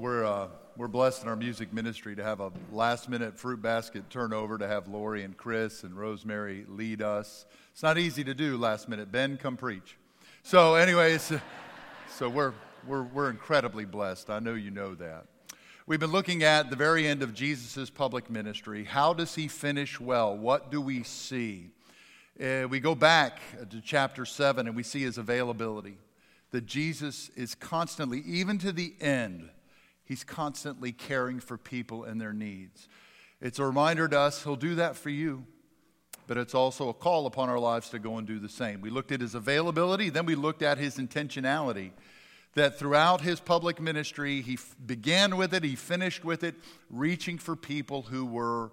we're, uh, we're blessed in our music ministry to have a last minute fruit basket turnover to have Lori and Chris and Rosemary lead us. It's not easy to do last minute. Ben, come preach. So, anyways, so we're, we're, we're incredibly blessed. I know you know that. We've been looking at the very end of Jesus' public ministry. How does he finish well? What do we see? Uh, we go back to chapter 7 and we see his availability. That Jesus is constantly, even to the end, he's constantly caring for people and their needs. It's a reminder to us he'll do that for you, but it's also a call upon our lives to go and do the same. We looked at his availability, then we looked at his intentionality that throughout his public ministry, he f- began with it, he finished with it, reaching for people who were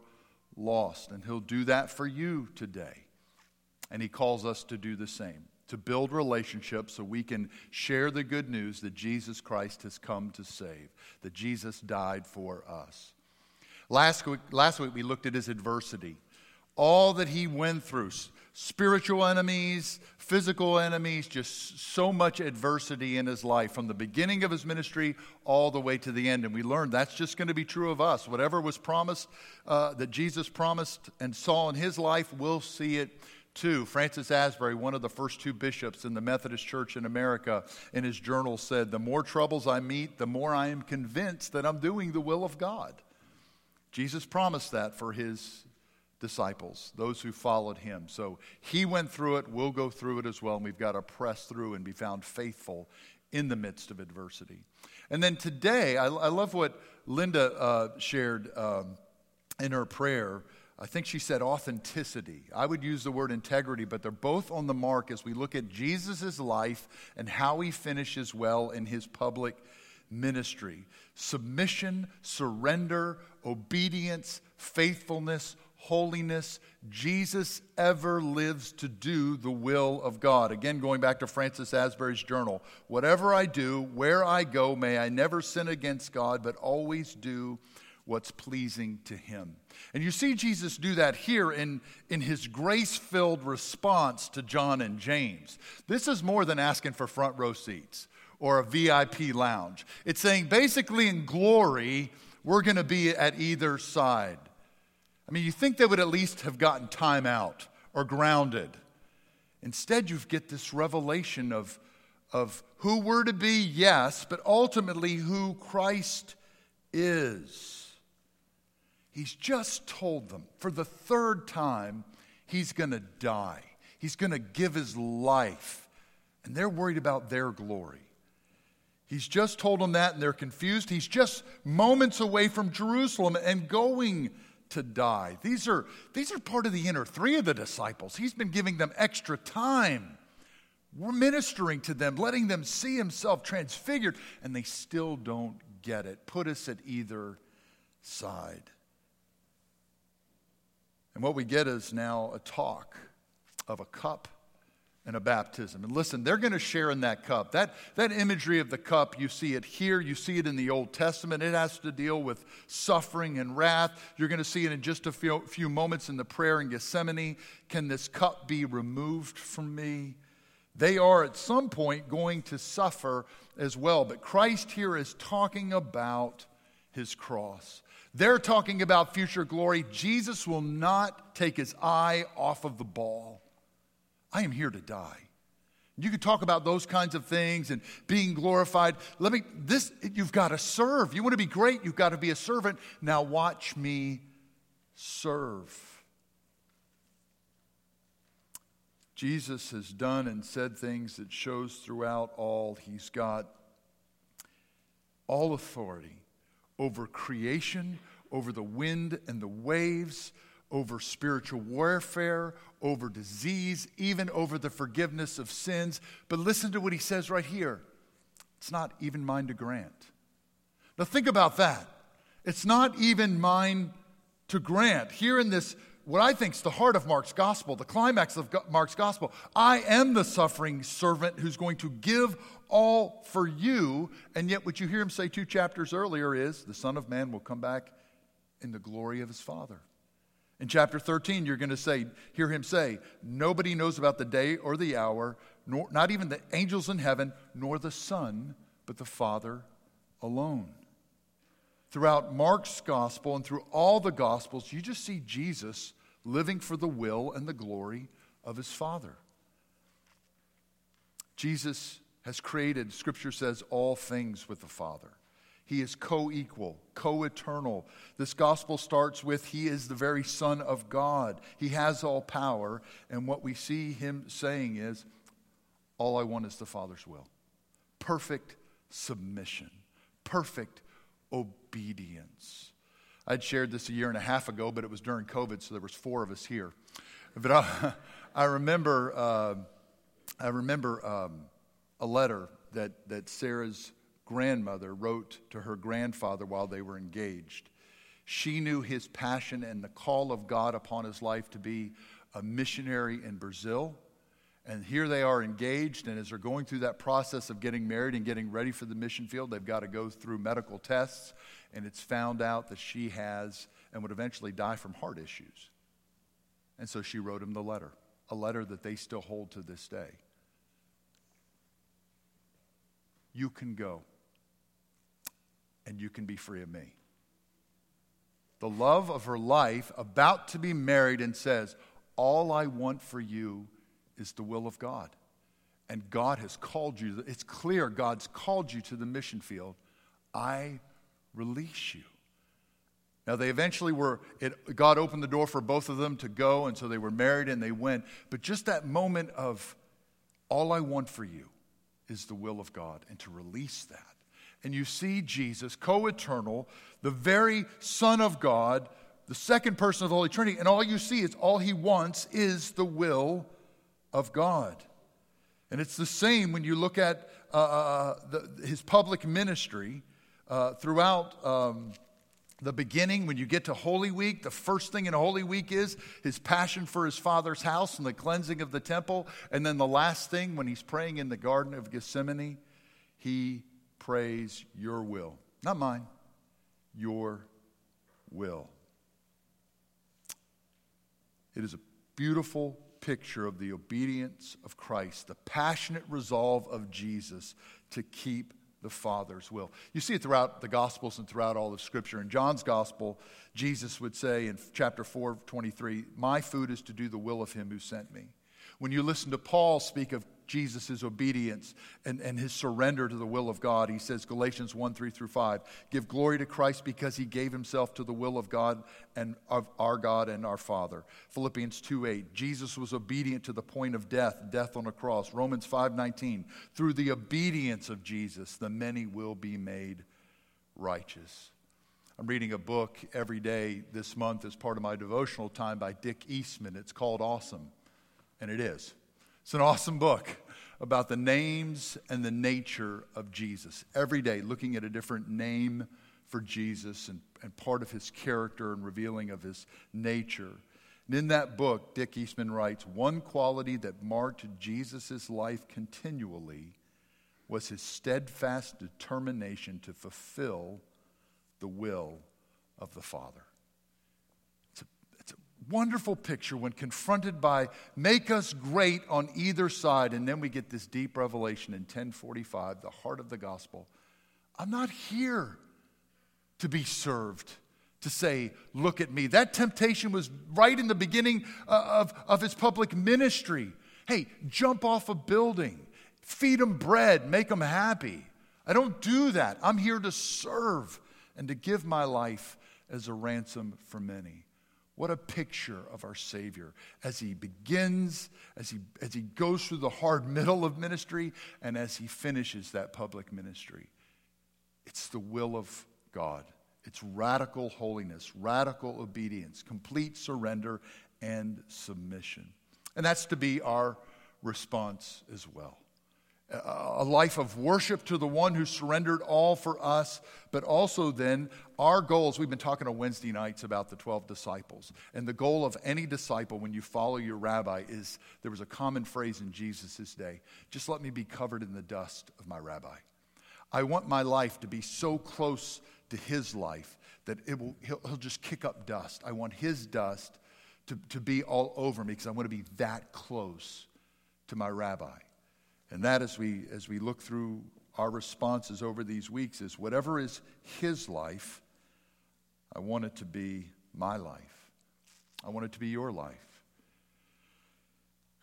lost. And he'll do that for you today. And he calls us to do the same, to build relationships so we can share the good news that Jesus Christ has come to save, that Jesus died for us. Last week, last week we looked at his adversity, all that he went through spiritual enemies, physical enemies, just so much adversity in his life from the beginning of his ministry all the way to the end. And we learned that's just going to be true of us. Whatever was promised, uh, that Jesus promised and saw in his life, we'll see it too. Francis Asbury, one of the first two bishops in the Methodist Church in America, in his journal said, The more troubles I meet, the more I am convinced that I'm doing the will of God. Jesus promised that for his disciples, those who followed him. So he went through it, we'll go through it as well, and we've got to press through and be found faithful in the midst of adversity. And then today, I, I love what Linda uh, shared um, in her prayer. I think she said authenticity. I would use the word integrity, but they're both on the mark as we look at Jesus' life and how he finishes well in his public ministry. Submission, surrender, obedience, faithfulness, holiness, Jesus ever lives to do the will of God. Again, going back to Francis Asbury's journal whatever I do, where I go, may I never sin against God, but always do what's pleasing to Him. And you see Jesus do that here in, in his grace filled response to John and James. This is more than asking for front row seats or a VIP lounge. It's saying basically in glory, we're going to be at either side. I mean, you think they would at least have gotten time out or grounded. Instead, you get this revelation of, of who we're to be, yes, but ultimately who Christ is. He's just told them for the third time he's going to die, he's going to give his life, and they're worried about their glory. He's just told them that, and they're confused. He's just moments away from Jerusalem and going to die. These are, these are part of the inner three of the disciples. He's been giving them extra time. We're ministering to them, letting them see himself transfigured, and they still don't get it. Put us at either side. And what we get is now a talk of a cup and a baptism. And listen, they're going to share in that cup. That, that imagery of the cup, you see it here, you see it in the Old Testament. It has to deal with suffering and wrath. You're going to see it in just a few, few moments in the prayer in Gethsemane. Can this cup be removed from me? They are at some point going to suffer as well. But Christ here is talking about his cross. They're talking about future glory. Jesus will not take his eye off of the ball. I am here to die. You can talk about those kinds of things and being glorified. Let me, this, you've got to serve. You want to be great, you've got to be a servant. Now watch me serve. Jesus has done and said things that shows throughout all he's got all authority over creation, over the wind and the waves, over spiritual warfare, over disease, even over the forgiveness of sins. But listen to what he says right here it's not even mine to grant. Now, think about that. It's not even mine to grant. Here in this, what I think is the heart of Mark's gospel, the climax of Mark's gospel, I am the suffering servant who's going to give all for you. And yet, what you hear him say two chapters earlier is the Son of Man will come back in the glory of his Father. In chapter 13, you're going to say, hear him say, Nobody knows about the day or the hour, nor, not even the angels in heaven, nor the Son, but the Father alone. throughout Mark's gospel and through all the gospels, you just see Jesus living for the will and the glory of his Father. Jesus has created, Scripture says, all things with the Father. He is co equal, co eternal. This gospel starts with He is the very Son of God. He has all power. And what we see Him saying is, All I want is the Father's will. Perfect submission, perfect obedience. I'd shared this a year and a half ago, but it was during COVID, so there was four of us here. But I, I remember, uh, I remember um, a letter that, that Sarah's grandmother wrote to her grandfather while they were engaged. She knew his passion and the call of God upon his life to be a missionary in Brazil. And here they are engaged, and as they're going through that process of getting married and getting ready for the mission field, they've got to go through medical tests, and it's found out that she has and would eventually die from heart issues. And so she wrote him the letter, a letter that they still hold to this day. You can go and you can be free of me. The love of her life, about to be married, and says, All I want for you is the will of God. And God has called you, it's clear God's called you to the mission field. I release you. Now, they eventually were, it, God opened the door for both of them to go, and so they were married and they went. But just that moment of, all I want for you is the will of God, and to release that and you see Jesus, co eternal, the very Son of God, the second person of the Holy Trinity, and all you see is all he wants is the will of God. And it's the same when you look at uh, uh, uh the, his public ministry uh, throughout. Um, the beginning, when you get to Holy Week, the first thing in Holy Week is his passion for his father's house and the cleansing of the temple. And then the last thing, when he's praying in the Garden of Gethsemane, he prays, your will. Not mine, your will. It is a beautiful picture of the obedience of Christ, the passionate resolve of Jesus to keep the Father's will. You see it throughout the Gospels and throughout all of Scripture. In John's Gospel, Jesus would say in chapter 4, 23, My food is to do the will of him who sent me. When you listen to Paul speak of Jesus' obedience and, and his surrender to the will of God. He says, Galatians 1 3 through 5, give glory to Christ because he gave himself to the will of God and of our God and our Father. Philippians 2 8, Jesus was obedient to the point of death, death on a cross. Romans 5 19, through the obedience of Jesus, the many will be made righteous. I'm reading a book every day this month as part of my devotional time by Dick Eastman. It's called Awesome, and it is. It's an awesome book about the names and the nature of Jesus. Every day, looking at a different name for Jesus and, and part of his character and revealing of his nature. And in that book, Dick Eastman writes one quality that marked Jesus' life continually was his steadfast determination to fulfill the will of the Father wonderful picture when confronted by make us great on either side. And then we get this deep revelation in 1045 the heart of the gospel. I'm not here to be served to say look at me. That temptation was right in the beginning uh, of, of his public ministry. Hey jump off a building feed them bread make them happy. I don't do that. I'm here to serve and to give my life as a ransom for many what a picture of our Savior as he begins, as he, as he goes through the hard middle of ministry, and as he finishes that public ministry. It's the will of God. It's radical holiness, radical obedience, complete surrender, and submission. And that's to be our response as well a life of worship to the one who surrendered all for us, but also then our goals. We've been talking on Wednesday nights about the 12 disciples. And the goal of any disciple when you follow your rabbi is there was a common phrase in Jesus' day just let me be covered in the dust of my rabbi. I want my life to be so close to his life that it will, he'll, he'll just kick up dust. I want his dust to, to be all over me because I want to be that close to my rabbi. And that, as we, as we look through our responses over these weeks, is whatever is His life, I want it to be my life. I want it to be your life.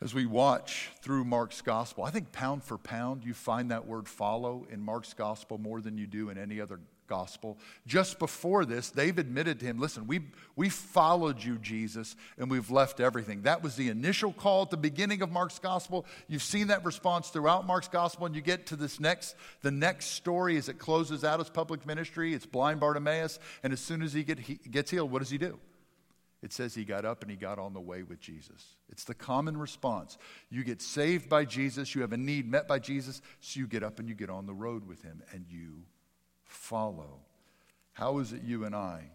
As we watch through Mark's gospel, I think pound for pound, you find that word follow in Mark's gospel more than you do in any other gospel. Just before this, they've admitted to him, listen, we, we followed you, Jesus, and we've left everything. That was the initial call at the beginning of Mark's gospel. You've seen that response throughout Mark's gospel, and you get to this next, the next story as it closes out his public ministry. It's blind Bartimaeus, and as soon as he, get, he gets healed, what does he do? It says he got up and he got on the way with Jesus. It's the common response. You get saved by Jesus, you have a need met by Jesus, so you get up and you get on the road with him and you follow. How is it you and I,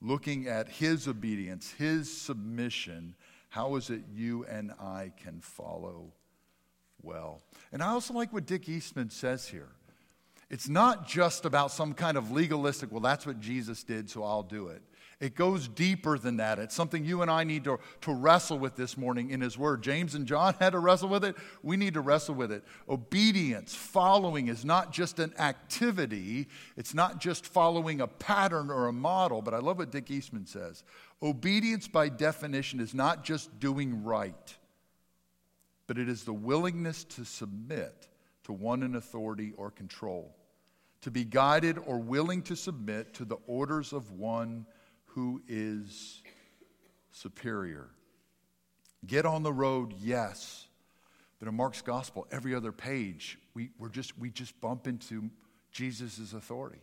looking at his obedience, his submission, how is it you and I can follow well? And I also like what Dick Eastman says here. It's not just about some kind of legalistic, well, that's what Jesus did, so I'll do it. It goes deeper than that. It's something you and I need to, to wrestle with this morning in His Word. James and John had to wrestle with it. We need to wrestle with it. Obedience, following, is not just an activity, it's not just following a pattern or a model, but I love what Dick Eastman says. Obedience, by definition, is not just doing right, but it is the willingness to submit to one in authority or control, to be guided or willing to submit to the orders of one who is superior. Get on the road, yes. But in Mark's gospel, every other page, we, we're just, we just bump into Jesus' authority,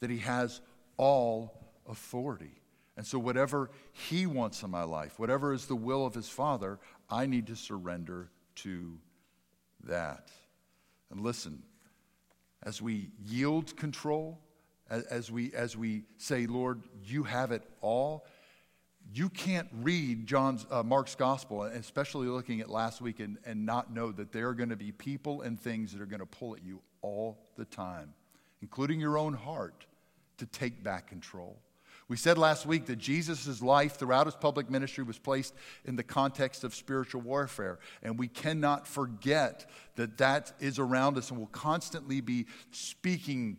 that he has all authority. And so, whatever he wants in my life, whatever is the will of his Father, I need to surrender to that. And listen, as we yield control, as we, as we say, Lord, you have it all, you can't read John's, uh, Mark's gospel, especially looking at last week, and, and not know that there are going to be people and things that are going to pull at you all the time, including your own heart, to take back control. We said last week that Jesus' life throughout his public ministry was placed in the context of spiritual warfare. And we cannot forget that that is around us and will constantly be speaking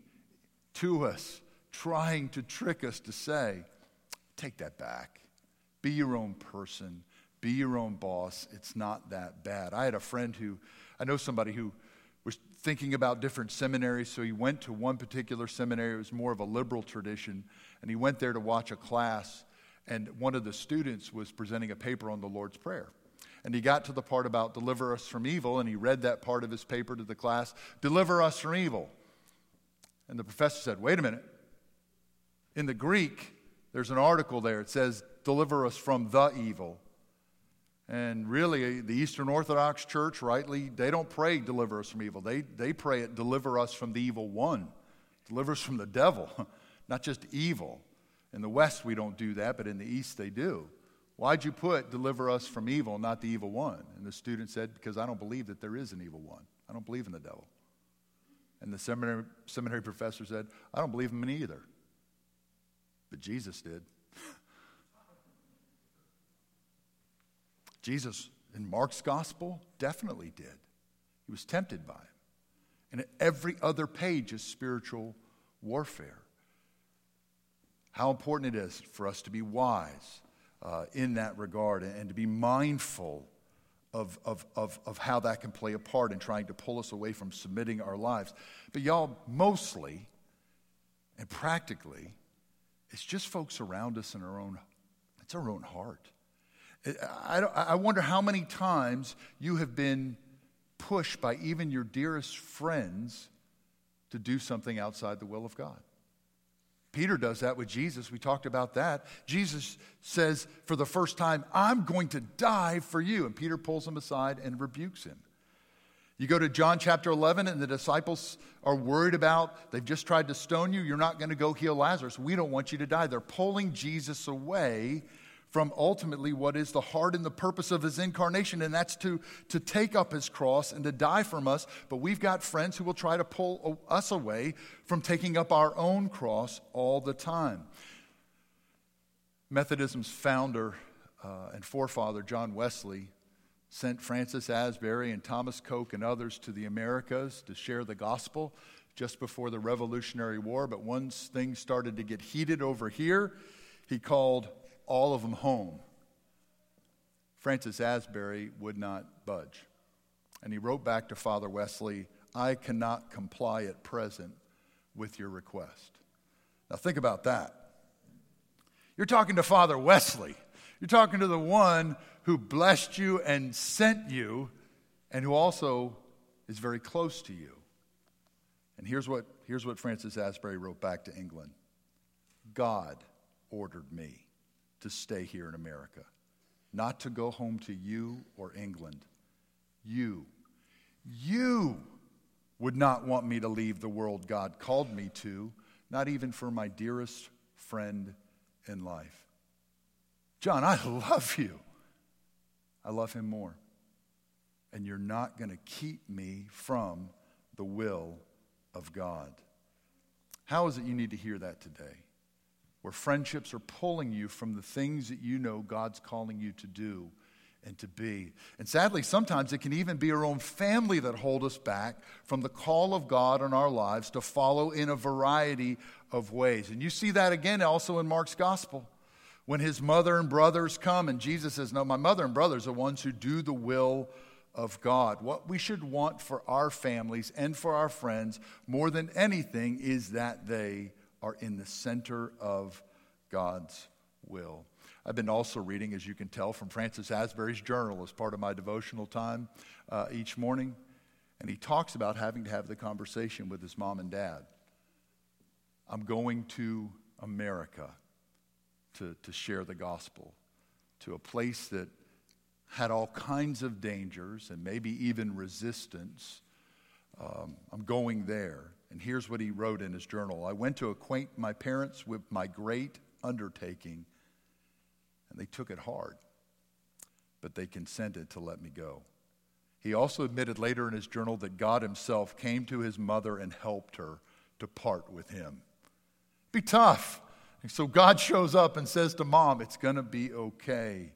to us, trying to trick us to say, take that back. Be your own person. Be your own boss. It's not that bad. I had a friend who, I know somebody who was thinking about different seminaries, so he went to one particular seminary. It was more of a liberal tradition, and he went there to watch a class, and one of the students was presenting a paper on the Lord's Prayer. And he got to the part about deliver us from evil, and he read that part of his paper to the class Deliver us from evil. And the professor said, Wait a minute. In the Greek, there's an article there. It says, Deliver us from the evil. And really, the Eastern Orthodox Church, rightly, they don't pray, Deliver us from evil. They, they pray it, Deliver us from the evil one. Deliver us from the devil, not just evil. In the West, we don't do that, but in the East, they do. Why'd you put deliver us from evil, not the evil one? And the student said, Because I don't believe that there is an evil one. I don't believe in the devil. And the seminary, seminary professor said, I don't believe him in either. But Jesus did. Jesus, in Mark's gospel, definitely did. He was tempted by him. And every other page is spiritual warfare. How important it is for us to be wise uh, in that regard and, and to be mindful of, of, of, of how that can play a part in trying to pull us away from submitting our lives. But, y'all, mostly and practically, it's just folks around us in our own, it's our own heart. I, I wonder how many times you have been pushed by even your dearest friends to do something outside the will of God. Peter does that with Jesus. We talked about that. Jesus says for the first time, I'm going to die for you. And Peter pulls him aside and rebukes him. You go to John chapter 11, and the disciples are worried about, they've just tried to stone you. You're not going to go heal Lazarus. We don't want you to die. They're pulling Jesus away from ultimately what is the heart and the purpose of his incarnation, and that's to, to take up his cross and to die from us. But we've got friends who will try to pull us away from taking up our own cross all the time. Methodism's founder uh, and forefather, John Wesley, sent Francis Asbury and Thomas Coke and others to the Americas to share the gospel just before the Revolutionary War, but once things started to get heated over here, he called all of them home. Francis Asbury would not budge. And he wrote back to Father Wesley, I cannot comply at present with your request. Now, think about that. You're talking to Father Wesley. You're talking to the one who blessed you and sent you, and who also is very close to you. And here's what, here's what Francis Asbury wrote back to England God ordered me to stay here in America, not to go home to you or England. You, you would not want me to leave the world God called me to, not even for my dearest friend in life. John, I love you. I love him more. And you're not going to keep me from the will of God. How is it you need to hear that today? Where friendships are pulling you from the things that you know God's calling you to do and to be. And sadly, sometimes it can even be our own family that hold us back from the call of God in our lives to follow in a variety of ways. And you see that again also in Mark's gospel. When his mother and brothers come, and Jesus says, No, my mother and brothers are ones who do the will of God. What we should want for our families and for our friends more than anything is that they are in the center of God's will. I've been also reading, as you can tell, from Francis Asbury's journal as part of my devotional time uh, each morning. And he talks about having to have the conversation with his mom and dad. I'm going to America to, to share the gospel, to a place that had all kinds of dangers and maybe even resistance. Um, I'm going there. And here's what he wrote in his journal I went to acquaint my parents with my great undertaking and they took it hard, but they consented to let me go. He also admitted later in his journal that God himself came to his mother and helped her to part with him. Be tough. And so God shows up and says to mom, It's going to be okay.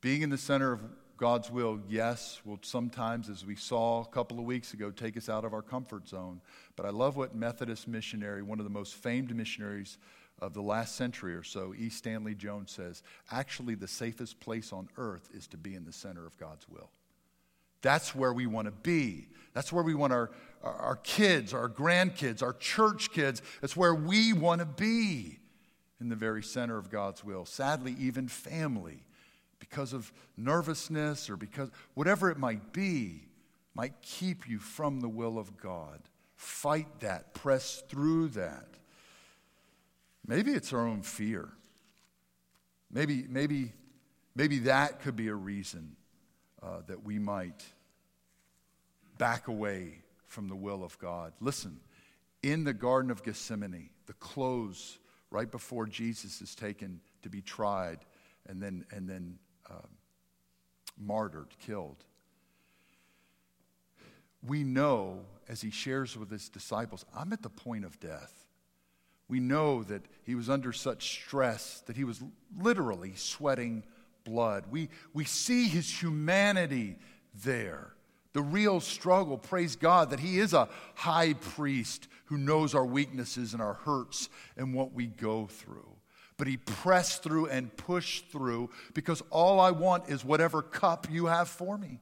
Being in the center of God's will, yes, will sometimes, as we saw a couple of weeks ago, take us out of our comfort zone. But I love what Methodist missionary, one of the most famed missionaries of the last century or so, E. Stanley Jones says, actually, the safest place on earth is to be in the center of God's will. That's where we want to be. That's where we want our, our kids, our grandkids, our church kids. That's where we want to be in the very center of God's will. Sadly, even family, because of nervousness or because whatever it might be, might keep you from the will of God. Fight that, press through that. Maybe it's our own fear. Maybe, maybe, maybe that could be a reason uh, that we might back away from the will of God. Listen, in the Garden of Gethsemane, the close right before Jesus is taken to be tried and then, and then uh, martyred, killed. We know as he shares with his disciples, I'm at the point of death we know that he was under such stress that he was literally sweating blood. We, we see his humanity there. The real struggle, praise God, that he is a high priest who knows our weaknesses and our hurts and what we go through. But he pressed through and pushed through because all I want is whatever cup you have for me.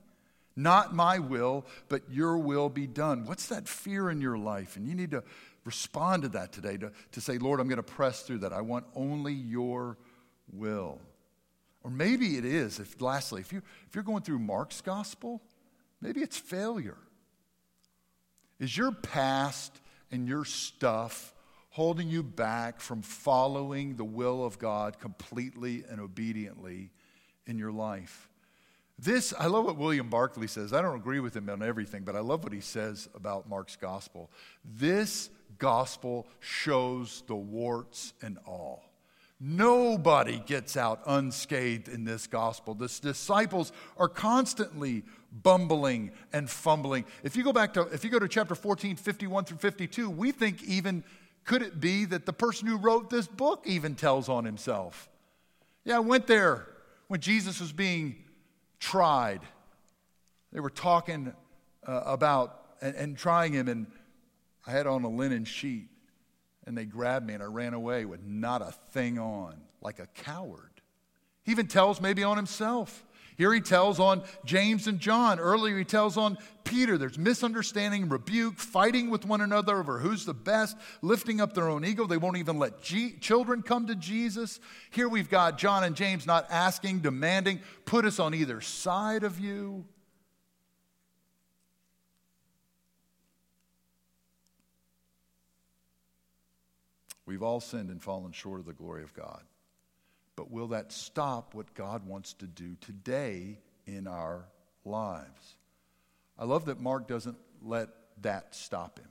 Not my will, but your will be done. What's that fear in your life? And you need to respond to that today to, to say, Lord, I'm going to press through that. I want only your will. Or maybe it is, if lastly, if, you, if you're going through Mark's gospel, maybe it's failure. Is your past and your stuff holding you back from following the will of God completely and obediently in your life? This, I love what William Barclay says. I don't agree with him on everything, but I love what he says about Mark's gospel. This gospel shows the warts and all. Nobody gets out unscathed in this gospel. The disciples are constantly bumbling and fumbling. If you go back to if you go to chapter 14, 51 through 52, we think even could it be that the person who wrote this book even tells on himself? Yeah, I went there when Jesus was being tried. They were talking uh, about and, and trying him. And I had on a linen sheet, and they grabbed me, and I ran away with not a thing on, like a coward. He even tells maybe on himself. Here he tells on James and John. Earlier he tells on Peter. There's misunderstanding, rebuke, fighting with one another over who's the best, lifting up their own ego. They won't even let G- children come to Jesus. Here we've got John and James not asking, demanding, put us on either side of you. We've all sinned and fallen short of the glory of God. But will that stop what God wants to do today in our lives? I love that Mark doesn't let that stop him.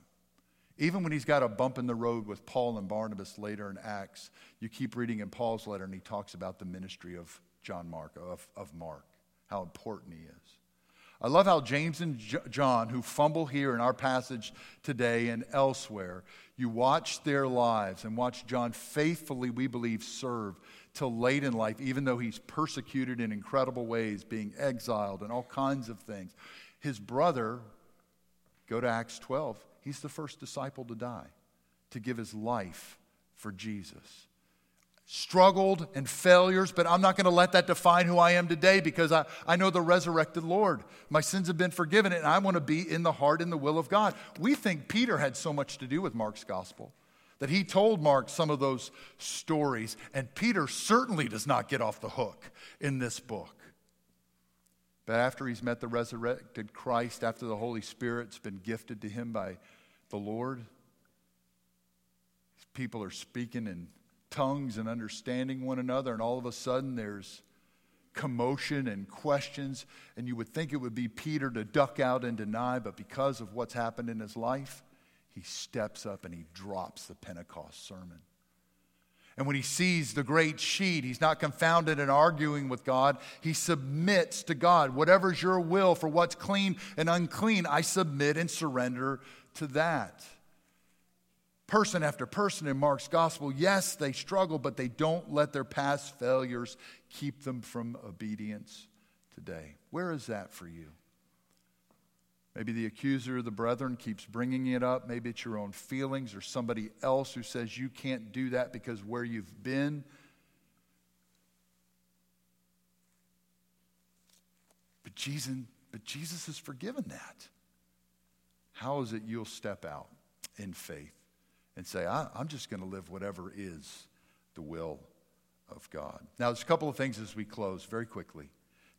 Even when he's got a bump in the road with Paul and Barnabas later in Acts, you keep reading in Paul's letter and he talks about the ministry of John Mark, of, of Mark, how important he is. I love how James and John, who fumble here in our passage today and elsewhere, you watch their lives and watch John faithfully, we believe, serve till late in life, even though he's persecuted in incredible ways, being exiled and all kinds of things. His brother, go to Acts 12, he's the first disciple to die, to give his life for Jesus. Struggled and failures, but I'm not going to let that define who I am today because I, I know the resurrected Lord. My sins have been forgiven, and I want to be in the heart and the will of God. We think Peter had so much to do with Mark's gospel that he told Mark some of those stories, and Peter certainly does not get off the hook in this book. But after he's met the resurrected Christ, after the Holy Spirit's been gifted to him by the Lord, people are speaking in tongues and understanding one another, and all of a sudden there's commotion and questions, and you would think it would be Peter to duck out and deny, but because of what's happened in his life, he steps up and he drops the Pentecost sermon. And when he sees the great sheet, he's not confounded and arguing with God. He submits to God. Whatever's your will for what's clean and unclean, I submit and surrender to that. Person after person in Mark's gospel, yes, they struggle, but they don't let their past failures keep them from obedience today. Where is that for you? Maybe the accuser of the brethren keeps bringing it up. Maybe it's your own feelings or somebody else who says you can't do that because where you've been. But Jesus, but Jesus has forgiven that. How is it you'll step out in faith and say, I'm just going to live whatever is the will of God? Now, there's a couple of things as we close very quickly.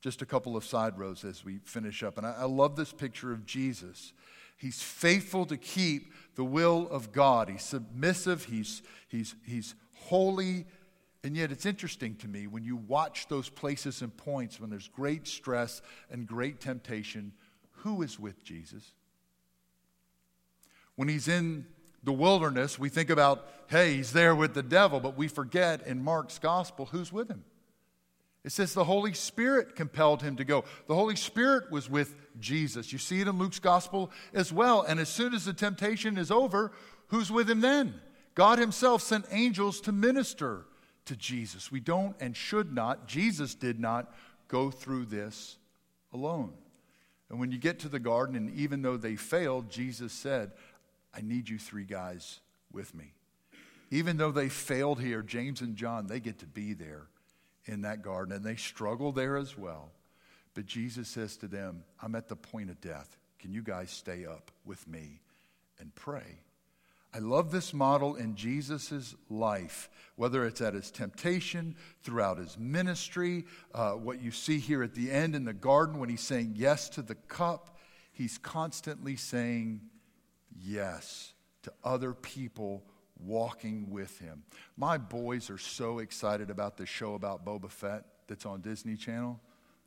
Just a couple of side rows as we finish up. And I, I love this picture of Jesus. He's faithful to keep the will of God. He's submissive, he's, he's, he's holy. And yet, it's interesting to me when you watch those places and points when there's great stress and great temptation, who is with Jesus? When he's in the wilderness, we think about, hey, he's there with the devil, but we forget in Mark's gospel who's with him. It says the Holy Spirit compelled him to go. The Holy Spirit was with Jesus. You see it in Luke's gospel as well. And as soon as the temptation is over, who's with him then? God himself sent angels to minister to Jesus. We don't and should not, Jesus did not go through this alone. And when you get to the garden, and even though they failed, Jesus said, I need you three guys with me. Even though they failed here, James and John, they get to be there in that garden, and they struggle there as well. But Jesus says to them, I'm at the point of death. Can you guys stay up with me and pray? I love this model in Jesus' life, whether it's at his temptation, throughout his ministry, uh, what you see here at the end in the garden when he's saying yes to the cup, he's constantly saying yes to other people walking with him. My boys are so excited about this show about Boba Fett that's on Disney Channel,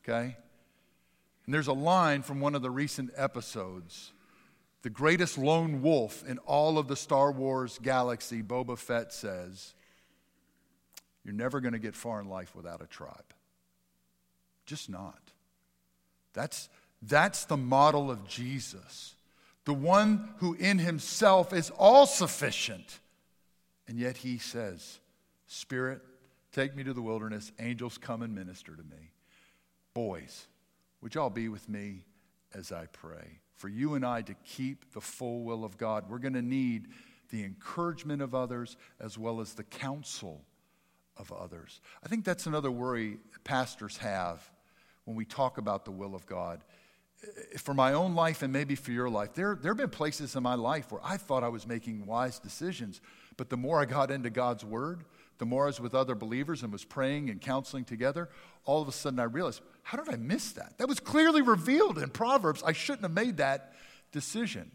okay? And there's a line from one of the recent episodes. The greatest lone wolf in all of the Star Wars galaxy, Boba Fett says, You're never going to get far in life without a tribe. Just not. That's, that's the model of Jesus, the one who in himself is all sufficient and yet he says, Spirit, take me to the wilderness. Angels come and minister to me. Boys, would y'all be with me as I pray. For you and I to keep the full will of God, we're going to need the encouragement of others as well as the counsel of others. I think that's another worry pastors have when we talk about the will of God. For my own life and maybe for your life, there, there have been places in my life where I thought I was making wise decisions, but the more I got into God's Word, the more I was with other believers and was praying and counseling together, all of a sudden I realized, how did I miss that? That was clearly revealed in Proverbs. I shouldn't have made that decision.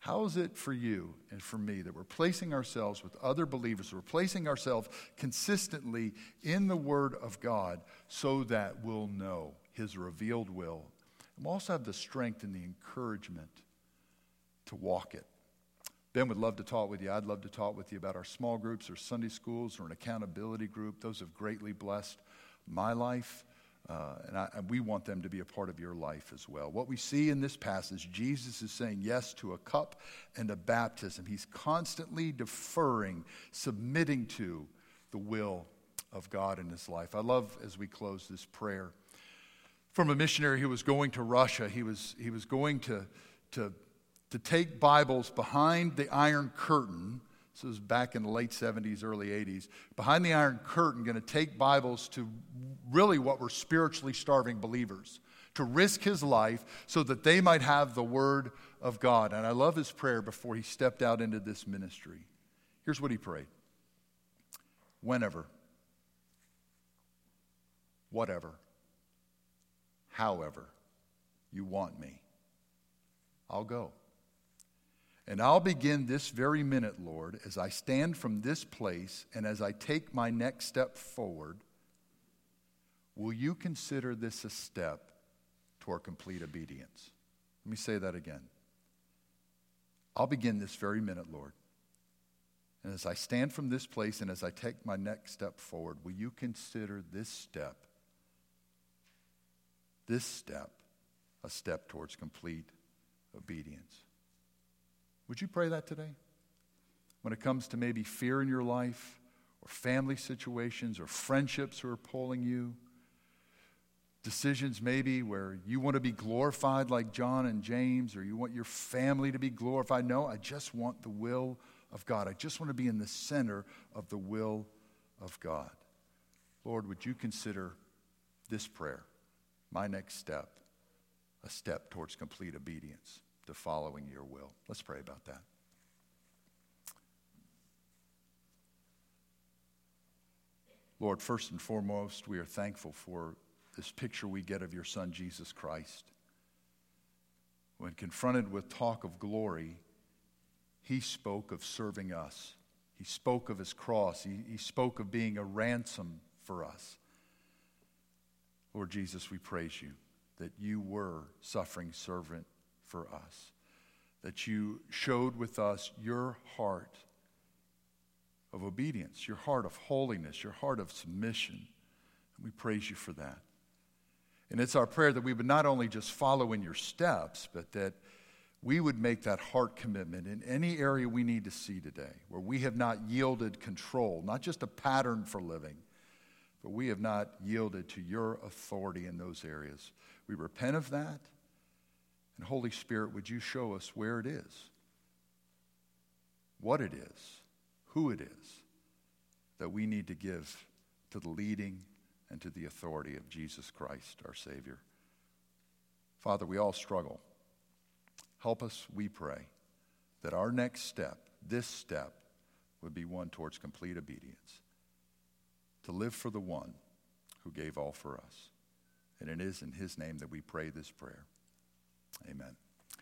How is it for you and for me that we're placing ourselves with other believers, we're placing ourselves consistently in the Word of God so that we'll know His revealed will? And we'll also have the strength and the encouragement to walk it. Ben would love to talk with you. I'd love to talk with you about our small groups or Sunday schools or an accountability group. Those have greatly blessed my life. Uh, and, I, and, we want them to be a part of your life as well. What we see in this passage, Jesus is saying yes to a cup and a baptism. He's constantly deferring, submitting to the will of God in his life. I love as we close this prayer from a missionary who was going to Russia. He was, he was going to, to to take Bibles behind the Iron Curtain. This was back in the late 70s, early 80s. Behind the Iron Curtain, going to take Bibles to really what were spiritually starving believers, to risk his life so that they might have the Word of God. And I love his prayer before he stepped out into this ministry. Here's what he prayed Whenever, whatever, however you want me, I'll go. And I'll begin this very minute, Lord, as I stand from this place and as I take my next step forward. Will you consider this a step toward complete obedience? Let me say that again. I'll begin this very minute, Lord. And as I stand from this place and as I take my next step forward, will you consider this step, this step, a step towards complete obedience? Would you pray that today? When it comes to maybe fear in your life, or family situations, or friendships who are pulling you, decisions maybe where you want to be glorified like John and James, or you want your family to be glorified. No, I just want the will of God. I just want to be in the center of the will of God. Lord, would you consider this prayer, my next step, a step towards complete obedience? To following your will. Let's pray about that. Lord, first and foremost, we are thankful for this picture we get of your Son, Jesus Christ. When confronted with talk of glory, he spoke of serving us. He spoke of his cross. He, he spoke of being a ransom for us. Lord Jesus, we praise you that you were suffering servant for us, that you showed with us your heart of obedience, your heart of holiness, your heart of submission. And we praise you for that. And it's our prayer that we would not only just follow in your steps, but that we would make that heart commitment in any area we need to see today where we have not yielded control, not just a pattern for living, but we have not yielded to your authority in those areas. We repent of that. And Holy Spirit, would you show us where it is, what it is, who it is that we need to give to the leading and to the authority of Jesus Christ, our Savior? Father, we all struggle. Help us, we pray, that our next step, this step, would be one towards complete obedience, to live for the one who gave all for us. And it is in his name that we pray this prayer. Amen.